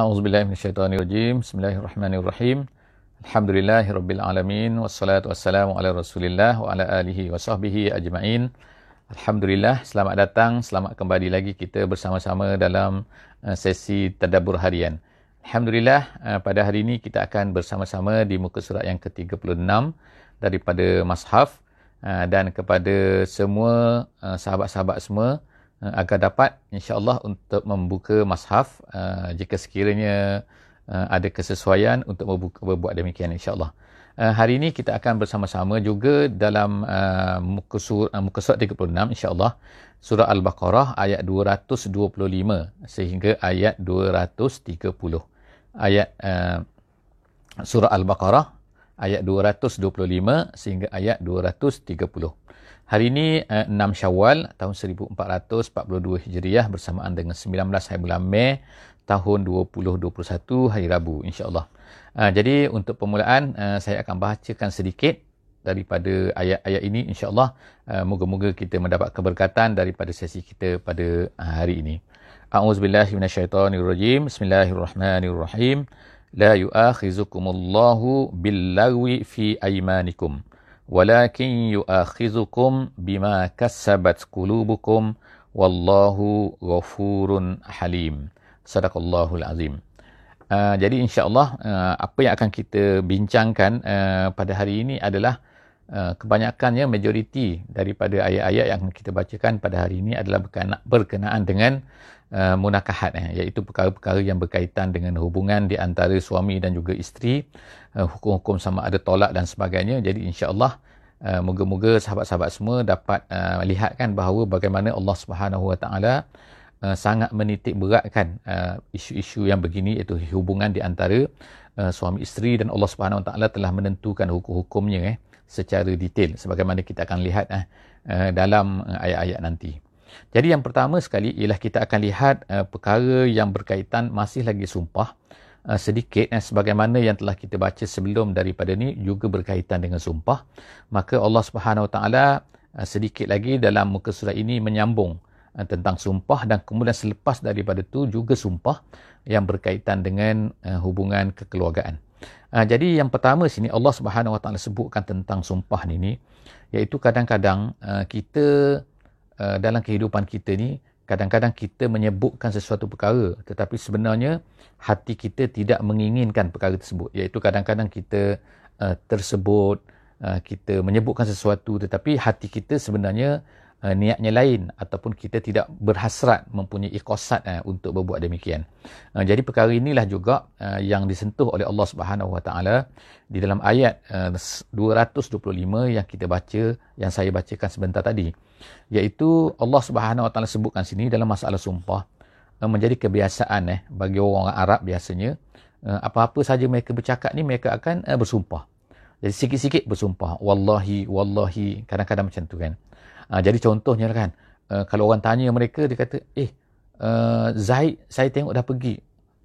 A'udzubillahiminasyaitanirrajim. Bismillahirrahmanirrahim. Alhamdulillahirrabbilalamin. Wassalatu wassalamu ala rasulillah wa ala alihi wa sahbihi ajma'in. Alhamdulillah, selamat datang, selamat kembali lagi kita bersama-sama dalam uh, sesi Tadabur Harian. Alhamdulillah, uh, pada hari ini kita akan bersama-sama di muka surat yang ke-36 daripada Mashaf uh, dan kepada semua sahabat-sahabat semua agar dapat insya-Allah untuk membuka Mashaf jika sekiranya uh, ada kesesuaian untuk membuka, berbuat demikian insyaAllah. Hari ini kita akan bersama-sama juga dalam muka, sur, uh, muka surat 36 insyaAllah. Surah Al-Baqarah ayat 225 sehingga ayat 230. Ayat surah Al-Baqarah ayat 225 sehingga ayat 230. Hari ini uh, 6 Syawal tahun 1442 Hijriah bersamaan dengan 19 hari bulan Mei tahun 2021 hari Rabu insya-Allah. Uh, jadi untuk permulaan uh, saya akan bacakan sedikit daripada ayat-ayat ini insya-Allah uh, moga-moga kita mendapat keberkatan daripada sesi kita pada uh, hari ini. A'udzubillahi minasyaitonirrajim. Bismillahirrahmanirrahim. La yu'akhizukumullahu billagwi fi aymanikum walakin yu'akhizukum bima kassabat qulubukum wallahu ghafurun halim. Sadaqallahul Azim. Uh, jadi insyaAllah uh, apa yang akan kita bincangkan uh, pada hari ini adalah uh, kebanyakannya majoriti daripada ayat-ayat yang kita bacakan pada hari ini adalah berkenaan dengan uh, munakahat eh, iaitu perkara-perkara yang berkaitan dengan hubungan di antara suami dan juga isteri uh, hukum-hukum sama ada tolak dan sebagainya. Jadi insyaAllah uh, moga-moga sahabat-sahabat semua dapat uh, lihatkan bahawa bagaimana Allah Subhanahu Wa Taala uh, sangat menitik beratkan uh, isu-isu yang begini iaitu hubungan di antara uh, suami isteri dan Allah Subhanahu Wa Taala telah menentukan hukum-hukumnya eh secara detail. Sebagaimana kita akan lihat eh, uh, dalam uh, ayat-ayat nanti. Jadi yang pertama sekali ialah kita akan lihat uh, perkara yang berkaitan masih lagi sumpah uh, sedikit eh, sebagaimana yang telah kita baca sebelum daripada ni juga berkaitan dengan sumpah. Maka Allah Subhanahu Wa Taala uh, sedikit lagi dalam muka surat ini menyambung Eh, tentang sumpah dan kemudian selepas daripada itu juga sumpah yang berkaitan dengan uh, hubungan kekeluargaan. Uh, jadi yang pertama sini Allah Subhanahu Wa Taala sebutkan tentang sumpah ni ni iaitu kadang-kadang uh, kita uh, dalam kehidupan kita ni kadang-kadang kita menyebutkan sesuatu perkara tetapi sebenarnya hati kita tidak menginginkan perkara tersebut. Iaitu kadang-kadang kita uh, tersebut uh, kita menyebutkan sesuatu tetapi hati kita sebenarnya uh, niatnya lain ataupun kita tidak berhasrat mempunyai kosat uh, untuk berbuat demikian. Uh, jadi perkara inilah juga uh, yang disentuh oleh Allah Subhanahu Wa Taala di dalam ayat uh, 225 yang kita baca yang saya bacakan sebentar tadi iaitu Allah Subhanahu Wa Taala sebutkan sini dalam masalah sumpah uh, menjadi kebiasaan eh bagi orang Arab biasanya uh, apa-apa saja mereka bercakap ni mereka akan uh, bersumpah. Jadi sikit-sikit bersumpah wallahi wallahi kadang-kadang macam tu kan. Ha, jadi contohnya kan, uh, kalau orang tanya mereka, dia kata, eh, uh, Zaid, saya tengok dah pergi.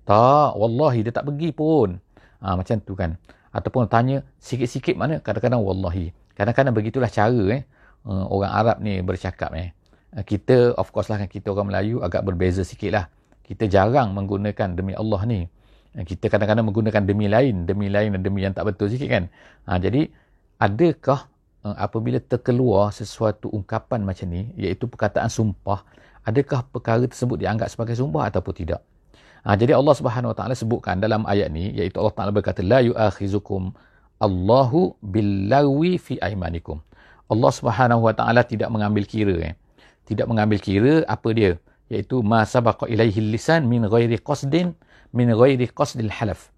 Tak, wallahi dia tak pergi pun. Ha, macam tu kan. Ataupun tanya sikit-sikit mana, kadang-kadang wallahi. Kadang-kadang begitulah cara eh, uh, orang Arab ni bercakap. Eh. Uh, kita, of course lah kan, kita orang Melayu agak berbeza sikit lah. Kita jarang menggunakan demi Allah ni. Kita kadang-kadang menggunakan demi lain, demi lain dan demi yang tak betul sikit kan. Ha, jadi, adakah apabila terkeluar sesuatu ungkapan macam ni iaitu perkataan sumpah adakah perkara tersebut dianggap sebagai sumpah ataupun tidak? Ha, jadi Allah Subhanahu Wa Taala sebutkan dalam ayat ni iaitu Allah Taala berkata la yu'akhizukum Allahu billawi fi aimanikum Allah Subhanahu Wa Taala tidak mengambil kira eh. tidak mengambil kira apa dia? Iaitu ma sabaqa ilaihi lisan min ghairi qasdin min ghairi qasdil halaf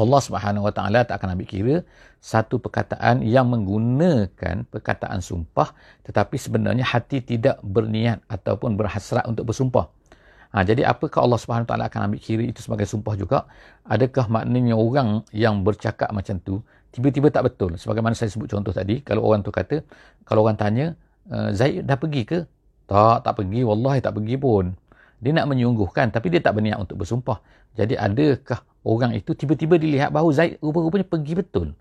Allah Subhanahu Wa Taala tak akan ambil kira satu perkataan yang menggunakan perkataan sumpah tetapi sebenarnya hati tidak berniat ataupun berhasrat untuk bersumpah. Ha, jadi apakah Allah Subhanahu Wa Taala akan ambil kira itu sebagai sumpah juga? Adakah maknanya orang yang bercakap macam tu tiba-tiba tak betul? Sebagaimana saya sebut contoh tadi, kalau orang tu kata, kalau orang tanya, eh, Zaid dah pergi ke? Tak, tak pergi. Wallahi tak pergi pun. Dia nak menyungguhkan tapi dia tak berniat untuk bersumpah. Jadi adakah orang itu tiba-tiba dilihat bahawa Zaid rupa-rupanya pergi betul.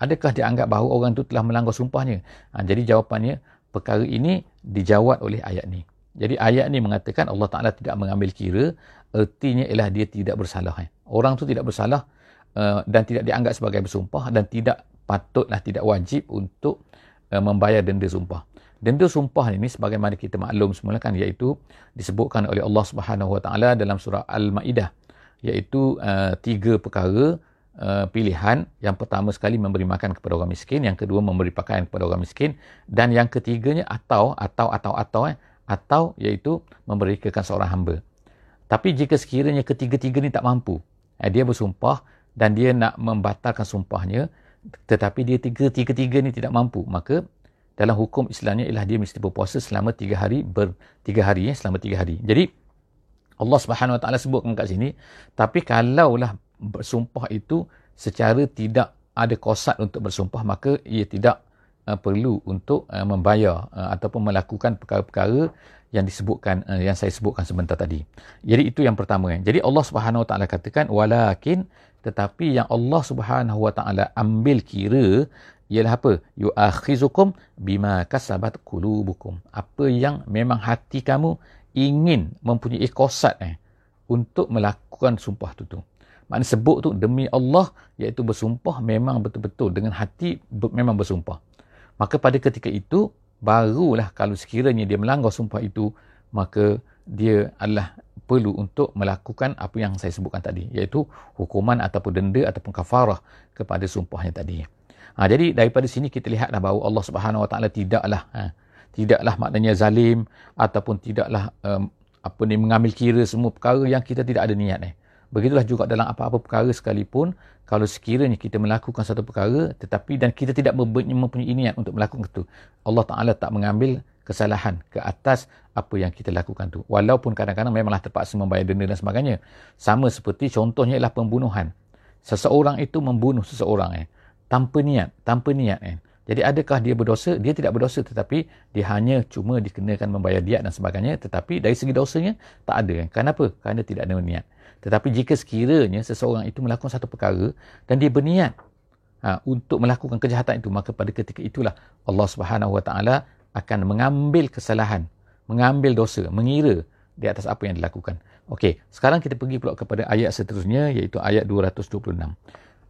Adakah dianggap bahawa orang itu telah melanggar sumpahnya? Ha, jadi jawapannya, perkara ini dijawab oleh ayat ni. Jadi ayat ni mengatakan Allah Ta'ala tidak mengambil kira, ertinya ialah dia tidak bersalah. Eh. Orang tu tidak bersalah uh, dan tidak dianggap sebagai bersumpah dan tidak patutlah, tidak wajib untuk uh, membayar denda sumpah. Denda sumpah ini sebagaimana kita maklum semula kan iaitu disebutkan oleh Allah Subhanahu Wa Ta'ala dalam surah Al-Maidah iaitu uh, tiga perkara uh, pilihan yang pertama sekali memberi makan kepada orang miskin yang kedua memberi pakaian kepada orang miskin dan yang ketiganya atau atau atau atau eh, atau iaitu memberikan seorang hamba. Tapi jika sekiranya ketiga-tiga ni tak mampu, eh, dia bersumpah dan dia nak membatalkan sumpahnya, tetapi dia tiga-tiga ni tidak mampu, maka dalam hukum Islamnya ialah dia mesti berpuasa selama tiga hari, ber, tiga hari ya, selama tiga hari. Jadi, Allah Subhanahu Wa Taala sebutkan kat sini, tapi kalaulah bersumpah itu secara tidak ada kosat untuk bersumpah, maka ia tidak uh, perlu untuk uh, membayar uh, ataupun melakukan perkara-perkara yang disebutkan uh, yang saya sebutkan sebentar tadi. Jadi itu yang pertama kan. Jadi Allah Subhanahu Wa Taala katakan walakin tetapi yang Allah Subhanahu Wa Taala ambil kira ialah apa? Yu'akhizukum bima kasabat qulubukum. Apa yang memang hati kamu ingin mempunyai kosat eh untuk melakukan sumpah tu tu. Maknanya sebut tu demi Allah iaitu bersumpah memang betul-betul dengan hati memang bersumpah maka pada ketika itu barulah kalau sekiranya dia melanggar sumpah itu maka dia adalah perlu untuk melakukan apa yang saya sebutkan tadi iaitu hukuman ataupun denda ataupun kafarah kepada sumpahnya tadi. Ha, jadi daripada sini kita lihatlah bahawa Allah Subhanahu Wa Taala tidaklah ha, tidaklah maknanya zalim ataupun tidaklah um, apa ni mengambil kira semua perkara yang kita tidak ada niat eh. Begitulah juga dalam apa-apa perkara sekalipun kalau sekiranya kita melakukan satu perkara tetapi dan kita tidak mempunyai niat untuk melakukan itu Allah Ta'ala tak mengambil kesalahan ke atas apa yang kita lakukan tu. Walaupun kadang-kadang memanglah terpaksa membayar denda dan sebagainya. Sama seperti contohnya ialah pembunuhan. Seseorang itu membunuh seseorang eh, tanpa niat tanpa niat eh. jadi adakah dia berdosa dia tidak berdosa tetapi dia hanya cuma dikenakan membayar diat dan sebagainya tetapi dari segi dosanya tak ada kenapa kerana tidak ada niat tetapi jika sekiranya seseorang itu melakukan satu perkara dan dia berniat ha, untuk melakukan kejahatan itu, maka pada ketika itulah Allah Subhanahu Wa Taala akan mengambil kesalahan, mengambil dosa, mengira di atas apa yang dilakukan. Okey, sekarang kita pergi pula kepada ayat seterusnya iaitu ayat 226.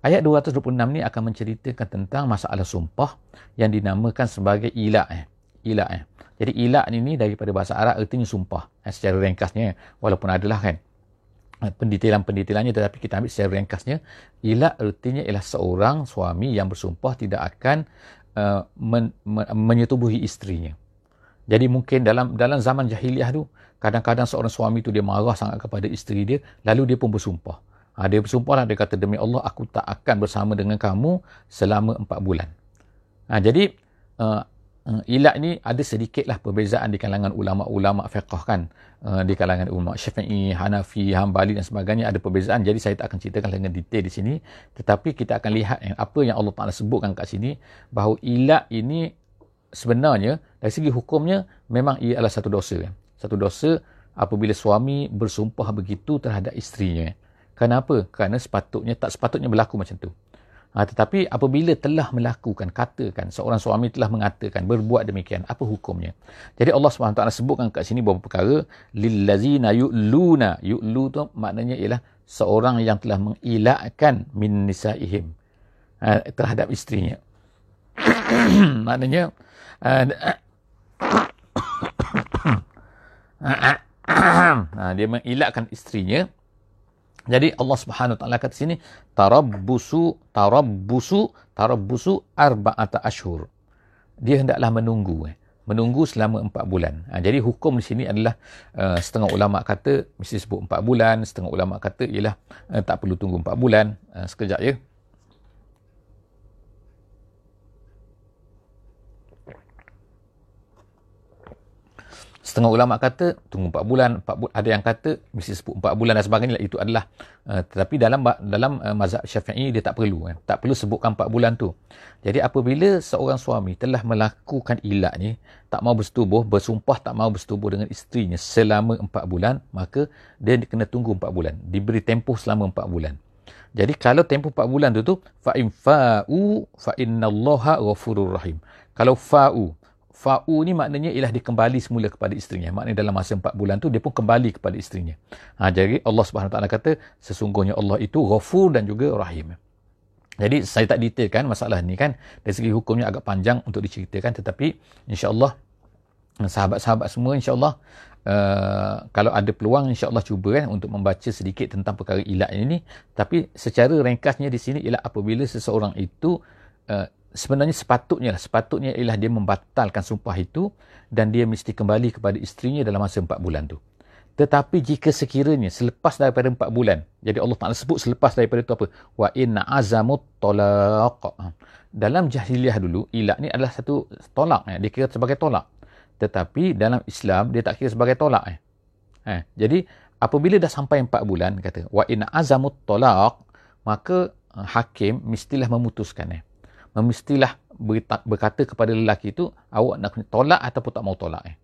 Ayat 226 ni akan menceritakan tentang masalah sumpah yang dinamakan sebagai ilah eh. Ilah eh. Jadi ilah ini daripada bahasa Arab artinya sumpah. Eh, secara ringkasnya walaupun adalah kan pendetailan-pendetailannya tetapi kita ambil secara ringkasnya ialah artinya ialah seorang suami yang bersumpah tidak akan uh, men, men, menyetubuhi isterinya. Jadi mungkin dalam dalam zaman jahiliah tu kadang-kadang seorang suami tu dia marah sangat kepada isteri dia lalu dia pun bersumpah. Ha, dia bersumpah lah dia kata demi Allah aku tak akan bersama dengan kamu selama empat bulan. Ha, jadi uh, ilat ni ada sedikitlah perbezaan di kalangan ulama-ulama fiqh kan uh, di kalangan ulama Syafi'i, Hanafi, Hambali dan sebagainya ada perbezaan jadi saya tak akan ceritakan dengan detail di sini tetapi kita akan lihat yang apa yang Allah Taala sebutkan kat sini bahawa ilat ini sebenarnya dari segi hukumnya memang ia adalah satu dosa kan? satu dosa apabila suami bersumpah begitu terhadap isterinya kenapa kerana sepatutnya tak sepatutnya berlaku macam tu Ha, tetapi apabila telah melakukan, katakan, seorang suami telah mengatakan, berbuat demikian, apa hukumnya? Jadi Allah SWT sebutkan kat sini beberapa perkara, lillazina yu'luna. Yu'lu tu maknanya ialah seorang yang telah mengilakkan min nisa'ihim ha, terhadap isterinya. maknanya, uh, ha, dia mengilakkan isterinya, jadi Allah Subhanahu taala kata sini tarabbusu tarabbusu tarabbusu arba'ata ashhur. Dia hendaklah menunggu eh. Menunggu selama empat bulan. Ha, jadi hukum di sini adalah uh, setengah ulama kata mesti sebut empat bulan, setengah ulama kata ialah uh, tak perlu tunggu empat bulan. Uh, sekejap ya. Setengah ulama kata tunggu 4 bulan, 4 bulan ada yang kata mesti sebut 4 bulan dan sebagainya itu adalah uh, tetapi dalam dalam uh, mazhab Syafi'i dia tak perlu kan tak perlu sebutkan 4 bulan tu. Jadi apabila seorang suami telah melakukan ilat ni tak mau bersetubuh bersumpah tak mau bersetubuh dengan isterinya selama 4 bulan maka dia kena tunggu 4 bulan. Diberi tempoh selama 4 bulan. Jadi kalau tempoh 4 bulan tu tu fa in fa'u fa innallaha ghafurur rahim. Kalau fa'u fa'u ni maknanya ialah dia kembali semula kepada isterinya. Maknanya dalam masa empat bulan tu dia pun kembali kepada isterinya. Ha, jadi Allah Subhanahu Taala kata sesungguhnya Allah itu ghafur dan juga rahim. Jadi saya tak detailkan masalah ni kan dari segi hukumnya agak panjang untuk diceritakan tetapi insya-Allah sahabat-sahabat semua insya-Allah uh, kalau ada peluang insya-Allah cuba kan untuk membaca sedikit tentang perkara ilat ini tapi secara ringkasnya di sini ialah apabila seseorang itu uh, sebenarnya sepatutnya lah, sepatutnya ialah dia membatalkan sumpah itu dan dia mesti kembali kepada isterinya dalam masa empat bulan tu. Tetapi jika sekiranya selepas daripada empat bulan, jadi Allah Ta'ala sebut selepas daripada itu apa? Wa inna azamut. Ha. Dalam jahiliyah dulu, ilat ni adalah satu tolak. Ya. Dia kira sebagai tolak. Tetapi dalam Islam, dia tak kira sebagai tolak. Ya. Ha. Jadi, apabila dah sampai empat bulan, kata, Wa inna azamut tolak, maka ha, hakim mestilah memutuskan. Ya mestilah berkata kepada lelaki itu awak nak tolak ataupun tak mau tolak eh.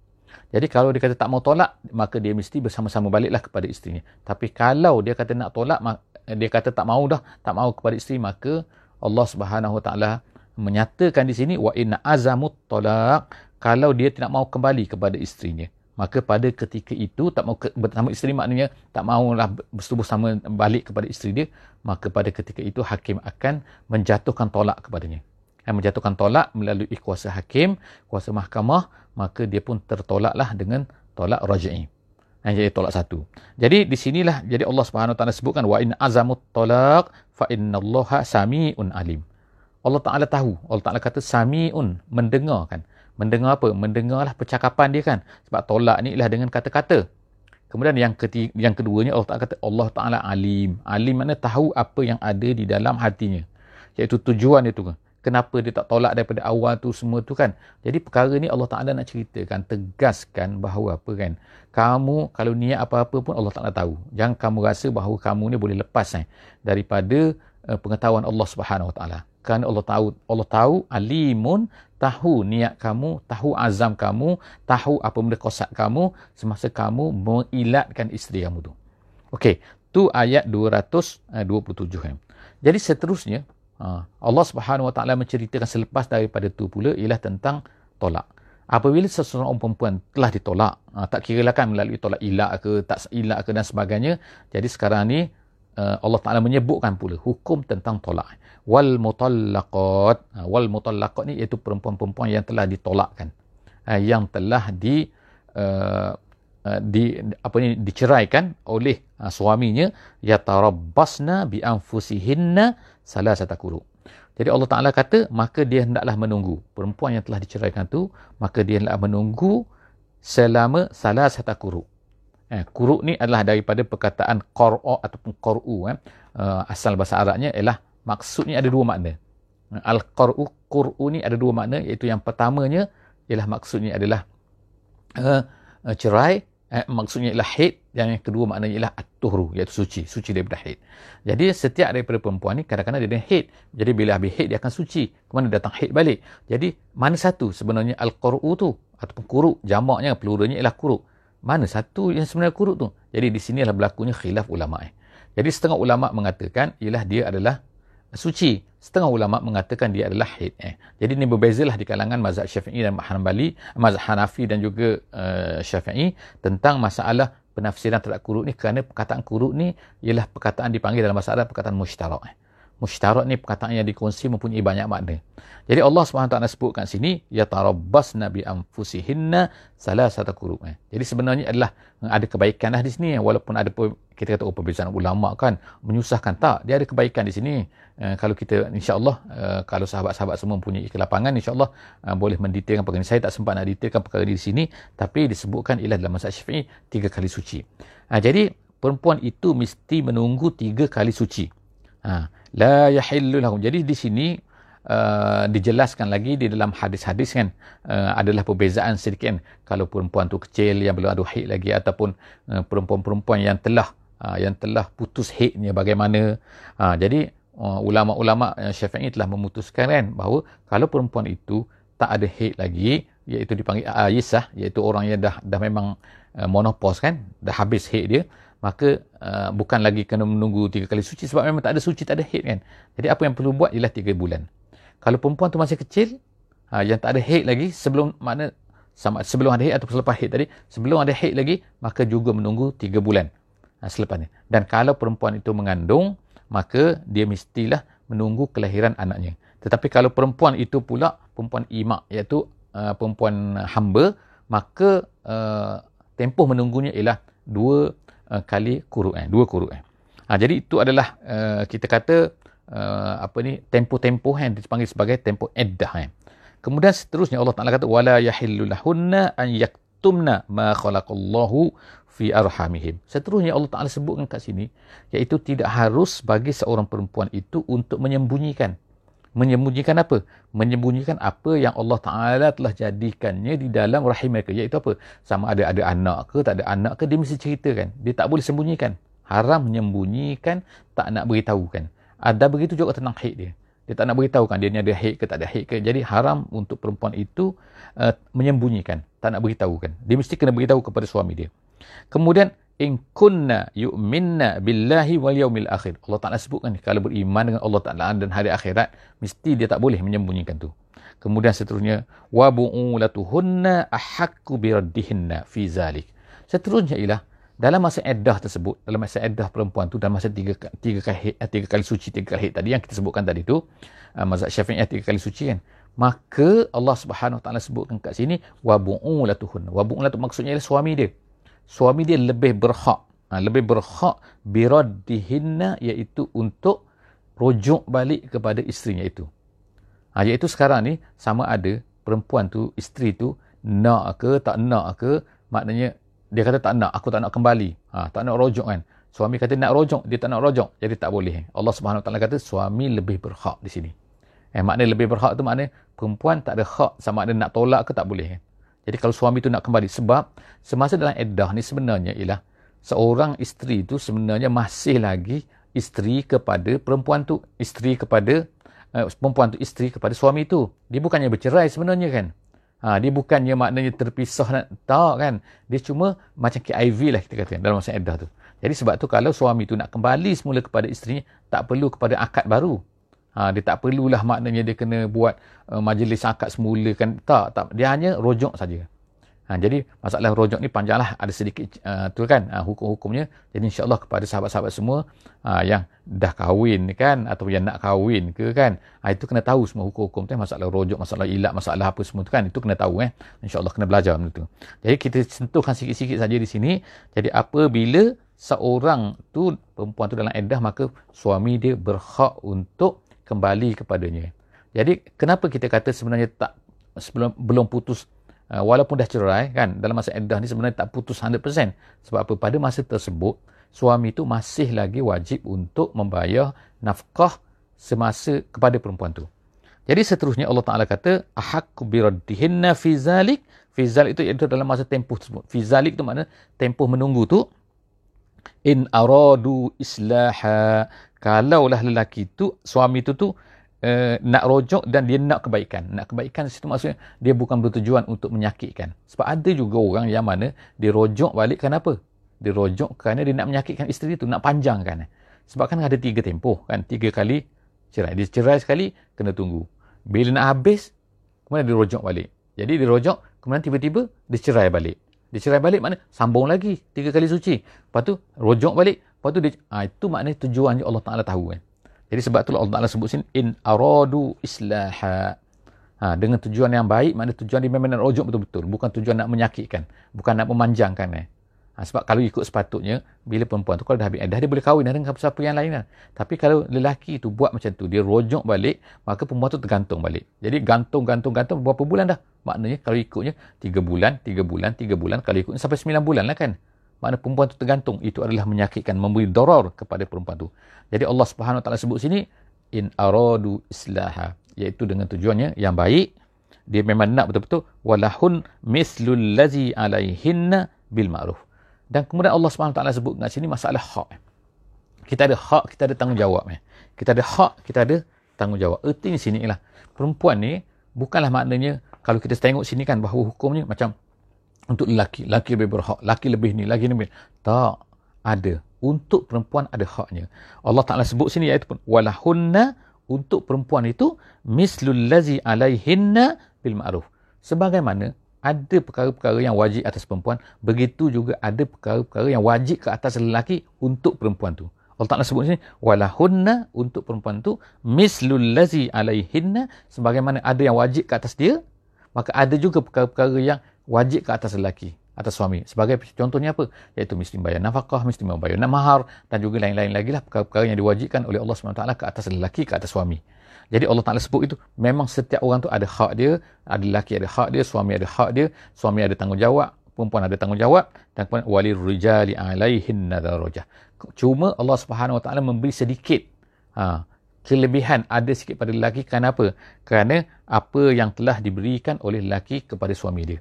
Jadi kalau dia kata tak mau tolak maka dia mesti bersama-sama baliklah kepada isterinya. Tapi kalau dia kata nak tolak dia kata tak mau dah tak mau kepada isteri maka Allah Subhanahu Wa Taala menyatakan di sini wa inna azamut tolak kalau dia tidak mau kembali kepada isterinya maka pada ketika itu tak mau bersama isteri maknanya tak maulah bersetubuh sama balik kepada isteri dia maka pada ketika itu hakim akan menjatuhkan tolak kepadanya. Dan menjatuhkan tolak melalui kuasa hakim, kuasa mahkamah, maka dia pun tertolaklah dengan tolak raj'i. Yang jadi tolak satu. Jadi di sinilah jadi Allah Subhanahu taala sebutkan wa in azamut talaq fa innallaha samiun alim. Allah Taala tahu. Allah Taala kata samiun, mendengar kan. Mendengar apa? Mendengarlah percakapan dia kan. Sebab tolak ni ialah dengan kata-kata. Kemudian yang ketiga, yang keduanya Allah Taala kata Allah Taala alim. Alim mana tahu apa yang ada di dalam hatinya. Iaitu tujuan itu kan. Kenapa dia tak tolak daripada awal tu semua tu kan. Jadi perkara ni Allah Taala nak ceritakan, tegaskan bahawa apa kan. Kamu kalau niat apa-apa pun Allah Taala tahu. Jangan kamu rasa bahawa kamu ni boleh lepas eh, daripada uh, pengetahuan Allah Subhanahu Wa Taala. Kerana Allah tahu, Allah tahu alimun tahu niat kamu, tahu azam kamu, tahu apa benda kosak kamu semasa kamu mengilatkan isteri kamu tu. Okey, tu ayat 227 kan. Jadi seterusnya ha, Allah Subhanahu Wa Taala menceritakan selepas daripada tu pula ialah tentang tolak. Apabila seseorang perempuan telah ditolak, ha, tak kira lah kan melalui tolak ilak ke, tak ilak ke dan sebagainya. Jadi sekarang ni Allah Taala menyebutkan pula hukum tentang tolak. Wal mutallaqat. Ha, wal mutallaqat ni iaitu perempuan-perempuan yang telah ditolakkan. Ha, yang telah di uh, di apa ni diceraikan oleh uh, suaminya. Yatarabbasna bi anfusihinna salasata quru jadi Allah Taala kata maka dia hendaklah menunggu. Perempuan yang telah diceraikan tu maka dia hendaklah menunggu selama salasata quru Eh, kuruk ni adalah daripada perkataan qara ataupun qar'u eh. Uh, asal bahasa Arabnya ialah maksudnya ada dua makna. Al-qar'u qur'u ni ada dua makna iaitu yang pertamanya ialah maksudnya adalah uh, uh, cerai eh, maksudnya ialah haid dan yang kedua maknanya ialah at-tuhru iaitu suci suci daripada haid. Jadi setiap daripada perempuan ni kadang-kadang dia ada haid. Jadi bila habis haid dia akan suci. Kemana datang haid balik. Jadi mana satu sebenarnya al-qar'u tu ataupun kuruk jamaknya pluralnya ialah kuruk. Mana satu yang sebenarnya kuruk tu? Jadi di sini adalah berlakunya khilaf ulama. Eh. Jadi setengah ulama mengatakan ialah dia adalah suci. Setengah ulama mengatakan dia adalah haid. Eh. Jadi ini berbezalah di kalangan mazhab Syafi'i dan Hanbali, mazhab Hanafi dan juga uh, Syafi'i tentang masalah penafsiran terhadap kuruk ni kerana perkataan kuruk ni ialah perkataan dipanggil dalam masalah perkataan mushtarak. Eh mushtarak ni perkataan yang dikongsi mempunyai banyak makna. Jadi Allah SWT sebut kat sini ya tarabbasna bi anfusihinna salasata qurub. Eh. Jadi sebenarnya adalah ada kebaikan lah di sini walaupun ada kita kata oh perbezaan ulama kan menyusahkan tak dia ada kebaikan di sini. Uh, kalau kita insya-Allah uh, kalau sahabat-sahabat semua mempunyai kelapangan insya-Allah uh, boleh mendetailkan perkara ini. Saya tak sempat nak detailkan perkara ini di sini tapi disebutkan ialah dalam mazhab Syafi'i tiga kali suci. Uh, jadi perempuan itu mesti menunggu tiga kali suci. Ha, la yahillu lahum. Jadi di sini uh, dijelaskan lagi di dalam hadis-hadis kan uh, adalah perbezaan sedikit kan. Kalau perempuan tu kecil yang belum ada haid lagi ataupun uh, perempuan-perempuan yang telah uh, yang telah putus haidnya bagaimana. Uh, jadi uh, ulama-ulama uh, Syafi'i telah memutuskan kan bahawa kalau perempuan itu tak ada haid lagi iaitu dipanggil ayisah iaitu orang yang dah dah memang uh, monopause kan dah habis haid dia maka uh, bukan lagi kena menunggu tiga kali suci sebab memang tak ada suci, tak ada haid kan. Jadi apa yang perlu buat ialah tiga bulan. Kalau perempuan tu masih kecil, Ha, yang tak ada haid lagi sebelum mana sama sebelum ada haid atau selepas haid tadi, sebelum ada haid lagi maka juga menunggu 3 bulan ha, selepas ni. Dan kalau perempuan itu mengandung, maka dia mestilah menunggu kelahiran anaknya. Tetapi kalau perempuan itu pula perempuan imak iaitu uh, perempuan hamba, maka uh, tempoh menunggunya ialah dua uh, kali kuruk eh, dua kuruk eh. Ha, jadi itu adalah uh, kita kata uh, apa ni tempoh-tempoh yang dipanggil sebagai tempoh iddah eh. Kemudian seterusnya Allah Taala kata wala yahillu lahunna an yaktumna ma khalaqallahu fi arhamihim. Seterusnya Allah Taala sebutkan kat sini iaitu tidak harus bagi seorang perempuan itu untuk menyembunyikan. Menyembunyikan apa? Menyembunyikan apa yang Allah Taala telah jadikannya di dalam rahim mereka. Iaitu apa? Sama ada ada anak ke tak ada anak ke dia mesti ceritakan. Dia tak boleh sembunyikan. Haram menyembunyikan, tak nak beritahukan. Ada begitu juga tentang haid dia. Dia tak nak beritahu kan dia ni ada haid ke tak ada haid ke. Jadi haram untuk perempuan itu uh, menyembunyikan. Tak nak beritahu kan. Dia mesti kena beritahu kepada suami dia. Kemudian, in kunna yu'minna billahi wal yaumil akhir. Allah Ta'ala sebutkan kalau beriman dengan Allah Ta'ala dan hari akhirat, mesti dia tak boleh menyembunyikan tu. Kemudian seterusnya, wa bu'ulatuhunna ahakku biraddihinna fi zalik. Seterusnya ialah, dalam masa eddah tersebut, dalam masa eddah perempuan tu dalam masa tiga, tiga, kali, eh, tiga kali suci, tiga kali tadi yang kita sebutkan tadi tu, uh, mazhab syafi'iyah tiga kali suci kan, maka Allah Subhanahu Wa Taala sebutkan kat sini wa bu'ulatuhun. Wa bu'ulatu maksudnya ialah suami dia. Suami dia lebih berhak, ha, lebih berhak biraddihinna iaitu untuk rujuk balik kepada isterinya itu. Ha, iaitu sekarang ni sama ada perempuan tu, isteri tu nak ke tak nak ke, maknanya dia kata tak nak, aku tak nak kembali. Ha, tak nak rojok kan. Suami kata nak rojok, dia tak nak rojok. Jadi tak boleh. Allah Subhanahu Taala kata suami lebih berhak di sini. Eh, maknanya lebih berhak tu maknanya perempuan tak ada hak sama ada nak tolak ke tak boleh. Jadi kalau suami tu nak kembali. Sebab semasa dalam edah ni sebenarnya ialah seorang isteri tu sebenarnya masih lagi isteri kepada perempuan tu. Isteri kepada uh, perempuan tu isteri kepada suami tu. Dia bukannya bercerai sebenarnya kan. Ha, dia bukannya maknanya terpisah nak tak kan. Dia cuma macam KIV lah kita kata dalam masa edah tu. Jadi sebab tu kalau suami tu nak kembali semula kepada isterinya, tak perlu kepada akad baru. Ha, dia tak perlulah maknanya dia kena buat uh, majlis akad semula kan. Tak, tak. Dia hanya rojok saja. Ha, jadi masalah rojok ni panjanglah ada sedikit uh, tu kan uh, hukum-hukumnya. Jadi insya-Allah kepada sahabat-sahabat semua uh, yang dah kahwin kan atau yang nak kahwin ke kan, uh, itu kena tahu semua hukum-hukum tu masalah rojok, masalah ilat, masalah apa semua tu kan, itu kena tahu eh. Insya-Allah kena belajar benda tu. Jadi kita sentuhkan sikit-sikit saja di sini. Jadi apabila seorang tu perempuan tu dalam iddah maka suami dia berhak untuk kembali kepadanya. Jadi kenapa kita kata sebenarnya tak sebelum belum putus uh, walaupun dah cerai kan dalam masa iddah ni sebenarnya tak putus 100% sebab apa? Pada masa tersebut suami itu masih lagi wajib untuk membayar nafkah semasa kepada perempuan tu. Jadi seterusnya Allah Taala kata ahqqu biraddihinna fi zalik. Fi zalik itu iaitu dalam masa tempoh tersebut. Fi zalik tu makna tempoh menunggu tu. In aradu islaha kalaulah lelaki tu suami tu tu uh, nak rojok dan dia nak kebaikan. Nak kebaikan situ maksudnya dia bukan bertujuan untuk menyakitkan. Sebab ada juga orang yang mana dia rojok balik kenapa? Dia rojok kerana dia nak menyakitkan isteri tu, nak panjangkan. Sebab kan ada tiga tempoh kan, tiga kali cerai. Dia cerai sekali, kena tunggu. Bila nak habis, kemudian dia rojok balik. Jadi dia rojok, kemudian tiba-tiba dia cerai balik. Dia cerai balik mana? Sambung lagi, tiga kali suci. Lepas tu, rojok balik. Lepas tu, dia, ha, itu maknanya tujuan Allah Ta'ala tahu kan. Jadi sebab tu Allah Ta'ala sebut sini in aradu islaha. Ha, dengan tujuan yang baik, mana tujuan dia memang nak rojok betul-betul. Bukan tujuan nak menyakitkan. Bukan nak memanjangkan. Eh. Ha, sebab kalau ikut sepatutnya, bila perempuan tu kalau dah habis dah dia boleh kahwin dengan siapa yang lain. Lah. Tapi kalau lelaki tu buat macam tu, dia rojok balik, maka perempuan tu tergantung balik. Jadi gantung, gantung, gantung berapa bulan dah? Maknanya kalau ikutnya, 3 bulan, 3 bulan, 3 bulan, kalau ikutnya sampai 9 bulan lah kan? Makna perempuan itu tergantung. Itu adalah menyakitkan, memberi doror kepada perempuan itu. Jadi Allah Subhanahu Taala sebut sini in aradu islaha iaitu dengan tujuannya yang baik dia memang nak betul-betul walahun mislul lazi alaihinna bil ma'ruf. Dan kemudian Allah Subhanahu Taala sebut kat sini masalah hak. Kita ada hak, kita ada tanggungjawab. Kita ada hak, kita ada tanggungjawab. Erti di sini ialah perempuan ni bukanlah maknanya kalau kita tengok sini kan bahawa hukumnya macam untuk lelaki. Lelaki lebih berhak. Lelaki lebih ni. Lelaki lebih. Tak. Ada. Untuk perempuan ada haknya. Allah Ta'ala sebut sini iaitu pun. Walahunna untuk perempuan itu mislul lazi alaihinna bil ma'ruf. Sebagaimana ada perkara-perkara yang wajib atas perempuan, begitu juga ada perkara-perkara yang wajib ke atas lelaki untuk perempuan tu. Allah Ta'ala sebut sini, walahunna untuk perempuan tu, mislul lazi alaihinna, sebagaimana ada yang wajib ke atas dia, maka ada juga perkara-perkara yang wajib ke atas lelaki, atas suami. Sebagai contohnya apa? Iaitu mesti bayar nafkah, mesti membayar mahar, dan juga lain-lain lagi lah perkara-perkara yang diwajibkan oleh Allah SWT ke atas lelaki, ke atas suami. Jadi Allah Ta'ala sebut itu, memang setiap orang tu ada hak dia, ada lelaki ada hak dia, suami ada hak dia, suami ada tanggungjawab, perempuan ada tanggungjawab, dan kemudian walil rijali alaihin nadarajah. Cuma Allah Subhanahu Wa Ta'ala memberi sedikit ha, kelebihan ada sikit pada lelaki kenapa? Kerana apa yang telah diberikan oleh lelaki kepada suami dia.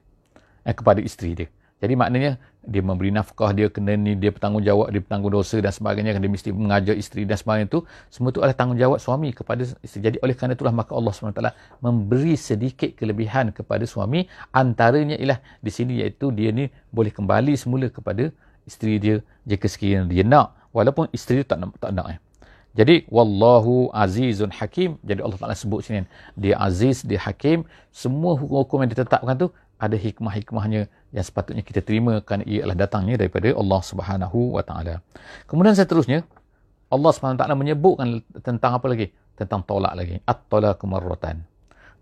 Eh, kepada isteri dia. Jadi maknanya dia memberi nafkah, dia kena ni, dia bertanggungjawab, dia bertanggung dosa dan sebagainya, dia mesti mengajar isteri dan sebagainya itu. Semua itu adalah tanggungjawab suami kepada isteri. Jadi oleh kerana itulah maka Allah SWT memberi sedikit kelebihan kepada suami. Antaranya ialah di sini iaitu dia ni boleh kembali semula kepada isteri dia jika sekiranya dia nak. Walaupun isteri dia tak nak. Tak nak eh. Jadi wallahu azizun hakim. Jadi Allah Taala sebut sini dia aziz, dia hakim. Semua hukum-hukum yang ditetapkan tu ada hikmah-hikmahnya yang sepatutnya kita terima kerana ia adalah datangnya daripada Allah Subhanahu wa taala. Kemudian seterusnya Allah Subhanahu wa taala menyebutkan tentang apa lagi? Tentang tolak lagi. At-talaqu marratan.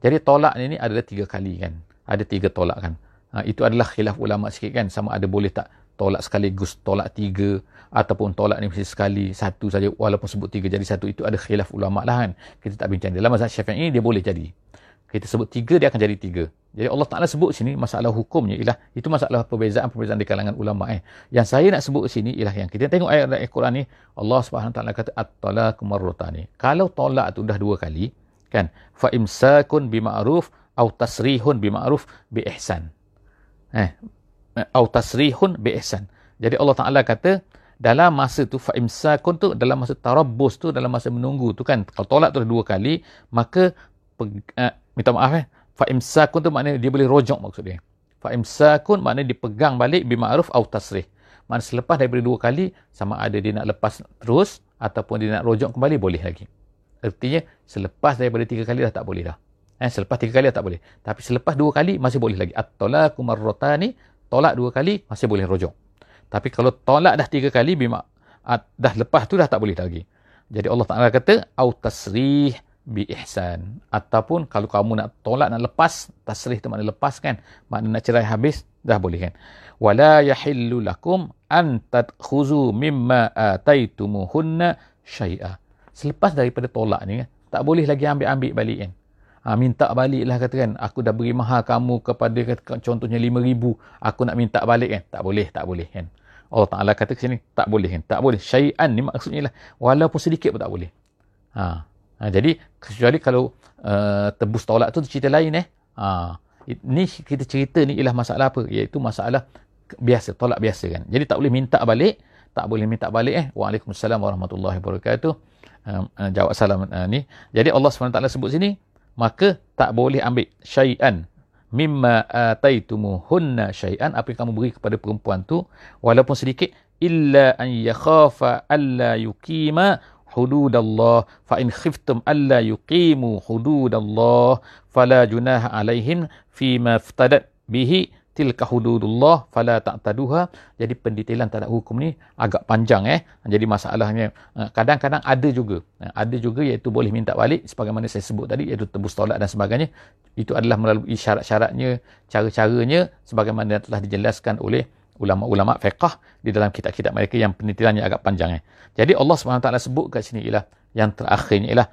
Jadi tolak ini adalah tiga kali kan. Ada tiga tolak kan. Ha, itu adalah khilaf ulama sikit kan. Sama ada boleh tak tolak sekaligus, tolak tiga. Ataupun tolak ni mesti sekali, satu saja. Walaupun sebut tiga jadi satu. Itu ada khilaf ulama lah kan. Kita tak bincang. Dalam mazhab syafi'i dia boleh jadi kita sebut tiga dia akan jadi tiga jadi Allah Ta'ala sebut sini masalah hukumnya ialah itu masalah perbezaan-perbezaan di kalangan ulama eh. yang saya nak sebut sini ialah yang kita tengok ayat ayat Quran ni Allah Subhanahu Ta'ala kata at-talaq marratani kalau tolak tu dah dua kali kan? Fa imsakun bima'ruf atau tasrihun bima'ruf bi ihsan eh atau tasrihun bi ihsan jadi Allah Ta'ala kata dalam masa tu fa imsakun tu dalam masa tarabbus tu dalam masa menunggu tu kan kalau tolak tu dah dua kali maka uh, minta maaf eh fa imsakun tu maknanya dia boleh rojok maksud dia. Fa imsakun maknanya dipegang balik bi ma'ruf au tasrih. Maknanya selepas daripada dua kali sama ada dia nak lepas terus ataupun dia nak rojok kembali boleh lagi. Artinya selepas daripada tiga kali dah tak boleh dah. Eh selepas tiga kali dah tak boleh. Tapi selepas dua kali masih boleh lagi. At-talaqu marratani tolak dua kali masih boleh rojok. Tapi kalau tolak dah tiga kali bima dah lepas tu dah tak boleh lagi. Jadi Allah Taala kata au tasrih bi ihsan. Ataupun kalau kamu nak tolak nak lepas tasrih tu makna lepas kan? Makna nak cerai habis dah boleh kan? Wala yahillu lakum an tadkhuzu mimma ataitumuhunna syai'a. Selepas daripada tolak ni tak boleh lagi ambil-ambil balik kan? Ha, minta balik lah kata kan? Aku dah beri mahal kamu kepada contohnya 5000 aku nak minta balik kan? Tak boleh tak boleh kan? Allah Ta'ala kata ke sini tak boleh kan? Tak boleh. Syai'an ni maksudnya lah. Walaupun sedikit pun tak boleh. Ha, Ha, jadi kecuali kalau uh, tebus tolak tu cerita lain eh. Ha, ni kita cerita ni ialah masalah apa? Iaitu masalah biasa, tolak biasa kan. Jadi tak boleh minta balik, tak boleh minta balik eh. Waalaikumsalam warahmatullahi wabarakatuh. Uh, uh, jawab salam uh, ni. Jadi Allah SWT sebut sini, maka tak boleh ambil syai'an mimma ataitumuhunna syai'an apa yang kamu beri kepada perempuan tu walaupun sedikit illa an yakhafa alla yuqima hududallah fa in khiftum alla yuqimu hududallah fala فلا جناح عليهم فيما افتدت tilka hududullah fala ta'taduha. Jadi pendetailan tak hukum ni agak panjang eh. Jadi masalahnya eh, kadang-kadang ada juga eh, ada juga iaitu boleh minta balik sebagaimana saya sebut tadi iaitu tebus tolak dan sebagainya. Itu adalah melalui syarat-syaratnya cara-caranya sebagaimana telah dijelaskan oleh ulama-ulama fiqah di dalam kitab-kitab mereka yang penelitiannya agak panjang eh. Jadi Allah SWT sebut kat sini ialah yang terakhirnya ialah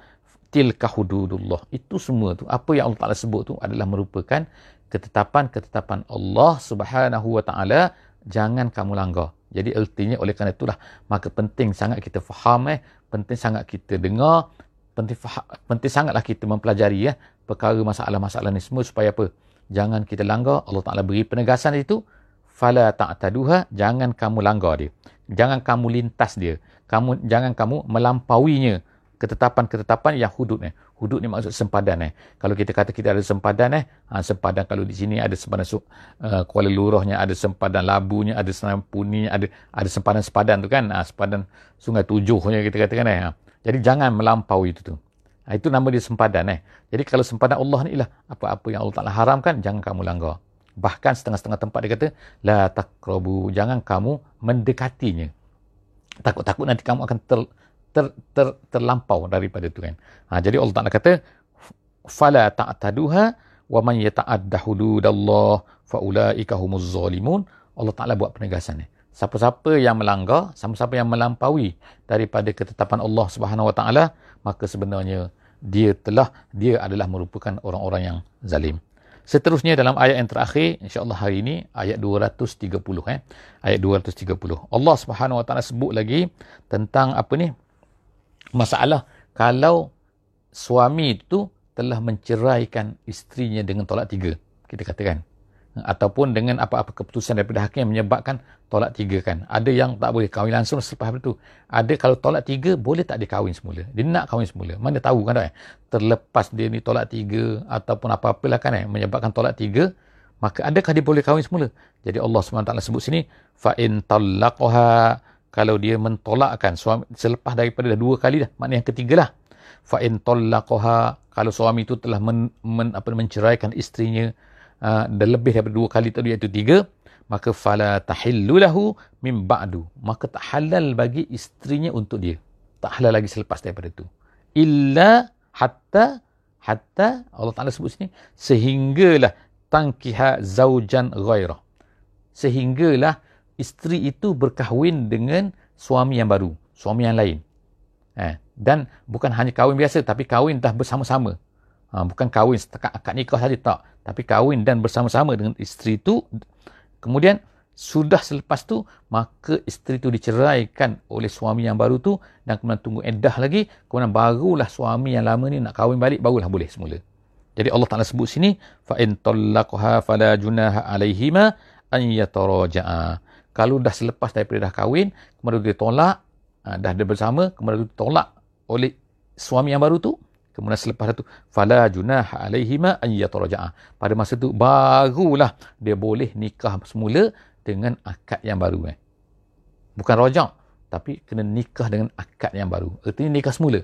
tilka hududullah. Itu semua tu apa yang Allah Taala sebut tu adalah merupakan ketetapan-ketetapan Allah Subhanahu wa taala jangan kamu langgar. Jadi artinya oleh kerana itulah maka penting sangat kita faham eh, penting sangat kita dengar, penting faham, penting sangatlah kita mempelajari ya eh, perkara masalah-masalah ni semua supaya apa? Jangan kita langgar. Allah Taala beri penegasan itu fala ta'taduha jangan kamu langgar dia jangan kamu lintas dia kamu jangan kamu melampauinya ketetapan-ketetapan yang hudud ni hudud ni maksud sempadan eh kalau kita kata kita ada sempadan eh ha, sempadan kalau di sini ada sempadan uh, Kuala Luruhnya ada sempadan Labunya ada Senampuni ada ada sempadan sepadan tu kan ha, sempadan Sungai Tujuhnya kita katakan eh ha. jadi jangan melampaui itu tu Ha, itu nama dia sempadan. Eh. Jadi kalau sempadan Allah ni ialah apa-apa yang Allah Ta'ala haramkan, jangan kamu langgar. Bahkan setengah-setengah tempat dia kata, La takrobu, jangan kamu mendekatinya. Takut-takut nanti kamu akan ter, ter, ter, terlampau daripada itu kan. Ha, jadi Allah Ta'ala kata, Fala ta'taduha wa man yata'adda hududallah fa'ulaika humuz zalimun. Allah Ta'ala buat penegasan ni. Siapa-siapa yang melanggar, siapa-siapa yang melampaui daripada ketetapan Allah Subhanahu Wa Ta'ala, maka sebenarnya dia telah dia adalah merupakan orang-orang yang zalim. Seterusnya dalam ayat yang terakhir insya-Allah hari ini ayat 230 eh ayat 230. Allah Subhanahu Wa Taala sebut lagi tentang apa ni? Masalah kalau suami itu telah menceraikan isterinya dengan tolak tiga. Kita katakan ataupun dengan apa-apa keputusan daripada hakim yang menyebabkan tolak tiga kan. Ada yang tak boleh kahwin langsung selepas itu. Ada kalau tolak tiga boleh tak dia kahwin semula. Dia nak kahwin semula. Mana tahu kan tak? Eh? Terlepas dia ni tolak tiga ataupun apa-apalah kan eh, menyebabkan tolak tiga. Maka adakah dia boleh kahwin semula? Jadi Allah SWT sebut sini. Fa'in talaqoha. Kalau dia mentolakkan suami selepas daripada dah dua kali dah. Maknanya yang ketiga lah. Fa'in talaqoha. Kalau suami itu telah men, men, apa, menceraikan isterinya uh, dan lebih daripada dua kali tadi iaitu tiga maka fala tahillu lahu min ba'du. Maka tak halal bagi isterinya untuk dia. Tak halal lagi selepas daripada itu illa hatta hatta Allah Taala sebut sini sehinggalah tangkiha zaujan ghairah. Sehinggalah isteri itu berkahwin dengan suami yang baru suami yang lain. Eh, dan bukan hanya kahwin biasa tapi kahwin dah bersama-sama Ha, bukan kahwin setakat akad nikah saja tak. Tapi kahwin dan bersama-sama dengan isteri itu. Kemudian sudah selepas tu maka isteri itu diceraikan oleh suami yang baru tu dan kemudian tunggu edah lagi kemudian barulah suami yang lama ni nak kahwin balik barulah boleh semula. Jadi Allah Taala sebut sini fa in talaqha fala junaha alaihima an yataraja'a. Kalau dah selepas daripada dah kahwin kemudian dia tolak ha, dah ada bersama kemudian ditolak oleh suami yang baru tu Kemudian selepas itu fala junah alaihima an yataraja'a. Pada masa itu barulah dia boleh nikah semula dengan akad yang baru eh. Bukan rojak tapi kena nikah dengan akad yang baru. Artinya nikah semula.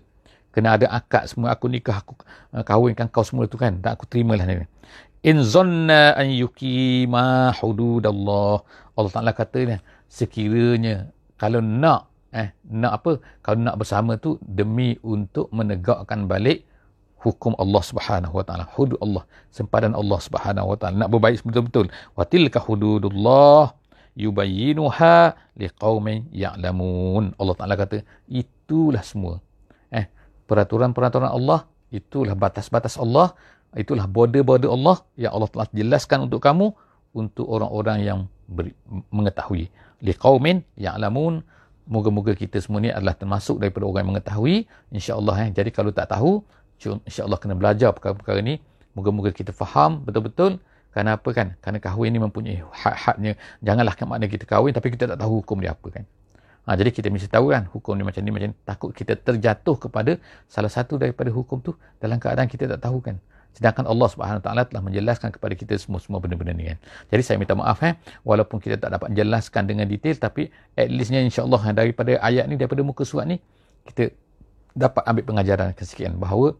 Kena ada akad semua aku nikah aku uh, kahwinkan kau semula tu kan. Dan aku terimalah ni. In zanna an yuqima hududallah. Allah Taala kata ni sekiranya kalau nak eh nak apa? Kalau nak bersama tu demi untuk menegakkan balik hukum Allah Subhanahu wa taala hudud Allah sempadan Allah Subhanahu wa taala. Nak berbaik betul-betul. Wa tilka hududullah yubayyinuha liqaumin ya'lamun. Allah taala kata itulah semua. Eh peraturan-peraturan Allah itulah batas-batas Allah itulah border-border Allah yang Allah telah jelaskan untuk kamu untuk orang-orang yang beri, mengetahui. Liqaumin ya'lamun Moga-moga kita semua ni adalah termasuk daripada orang yang mengetahui. InsyaAllah. Eh. Jadi kalau tak tahu, insyaAllah kena belajar perkara-perkara ni. Moga-moga kita faham betul-betul. Kerana apa kan? Kerana kahwin ni mempunyai hak-haknya. Janganlah kan makna kita kahwin tapi kita tak tahu hukum dia apa kan. Ha, jadi kita mesti tahu kan hukum ni macam ni macam ni. Takut kita terjatuh kepada salah satu daripada hukum tu dalam keadaan kita tak tahu kan. Sedangkan Allah Taala telah menjelaskan kepada kita semua-semua benda-benda ni kan. Jadi saya minta maaf eh walaupun kita tak dapat menjelaskan dengan detail tapi at leastnya insya-Allah daripada ayat ni daripada muka surat ni kita dapat ambil pengajaran kesekian bahawa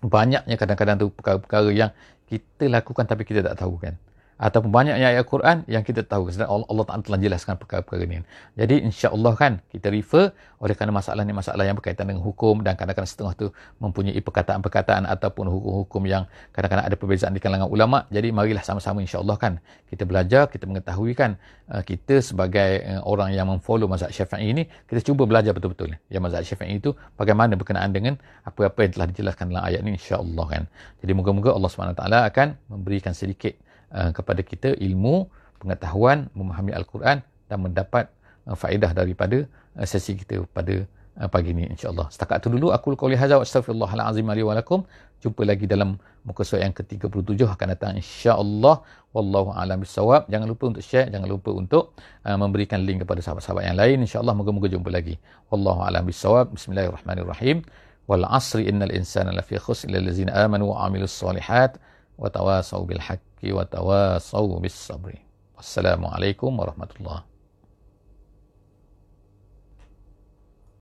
banyaknya kadang-kadang tu perkara-perkara yang kita lakukan tapi kita tak tahu kan ataupun banyak ayat Quran yang kita tahu sebab Allah, Allah Taala telah jelaskan perkara-perkara ini. Jadi insya-Allah kan kita refer oleh kerana masalah ni masalah yang berkaitan dengan hukum dan kadang-kadang setengah tu mempunyai perkataan-perkataan ataupun hukum-hukum yang kadang-kadang ada perbezaan di kalangan ulama. Jadi marilah sama-sama insya-Allah kan kita belajar, kita mengetahui kan uh, kita sebagai uh, orang yang memfollow mazhab Syafi'i ini kita cuba belajar betul-betul yang mazhab Syafi'i itu bagaimana berkenaan dengan apa-apa yang telah dijelaskan dalam ayat ini insya-Allah kan. Jadi moga-moga Allah Subhanahu taala akan memberikan sedikit Uh, kepada kita ilmu, pengetahuan, memahami Al-Quran dan mendapat uh, faedah daripada uh, sesi kita pada uh, pagi ini insya-Allah. Setakat itu dulu aku qauli hadza wa astaghfirullahalazim li wa lakum. Jumpa lagi dalam muka surat yang ke-37 akan datang insya-Allah. Wallahu a'lam bissawab. Jangan lupa untuk share, jangan lupa untuk uh, memberikan link kepada sahabat-sahabat yang lain insya-Allah. Moga-moga jumpa lagi. Wallahu a'lam bissawab. Bismillahirrahmanirrahim. Wal 'asri innal insana lafi khusr illa allazina amanu wa وتواصوا بالحق وتواصوا بالصبر. والسلام عليكم ورحمة الله.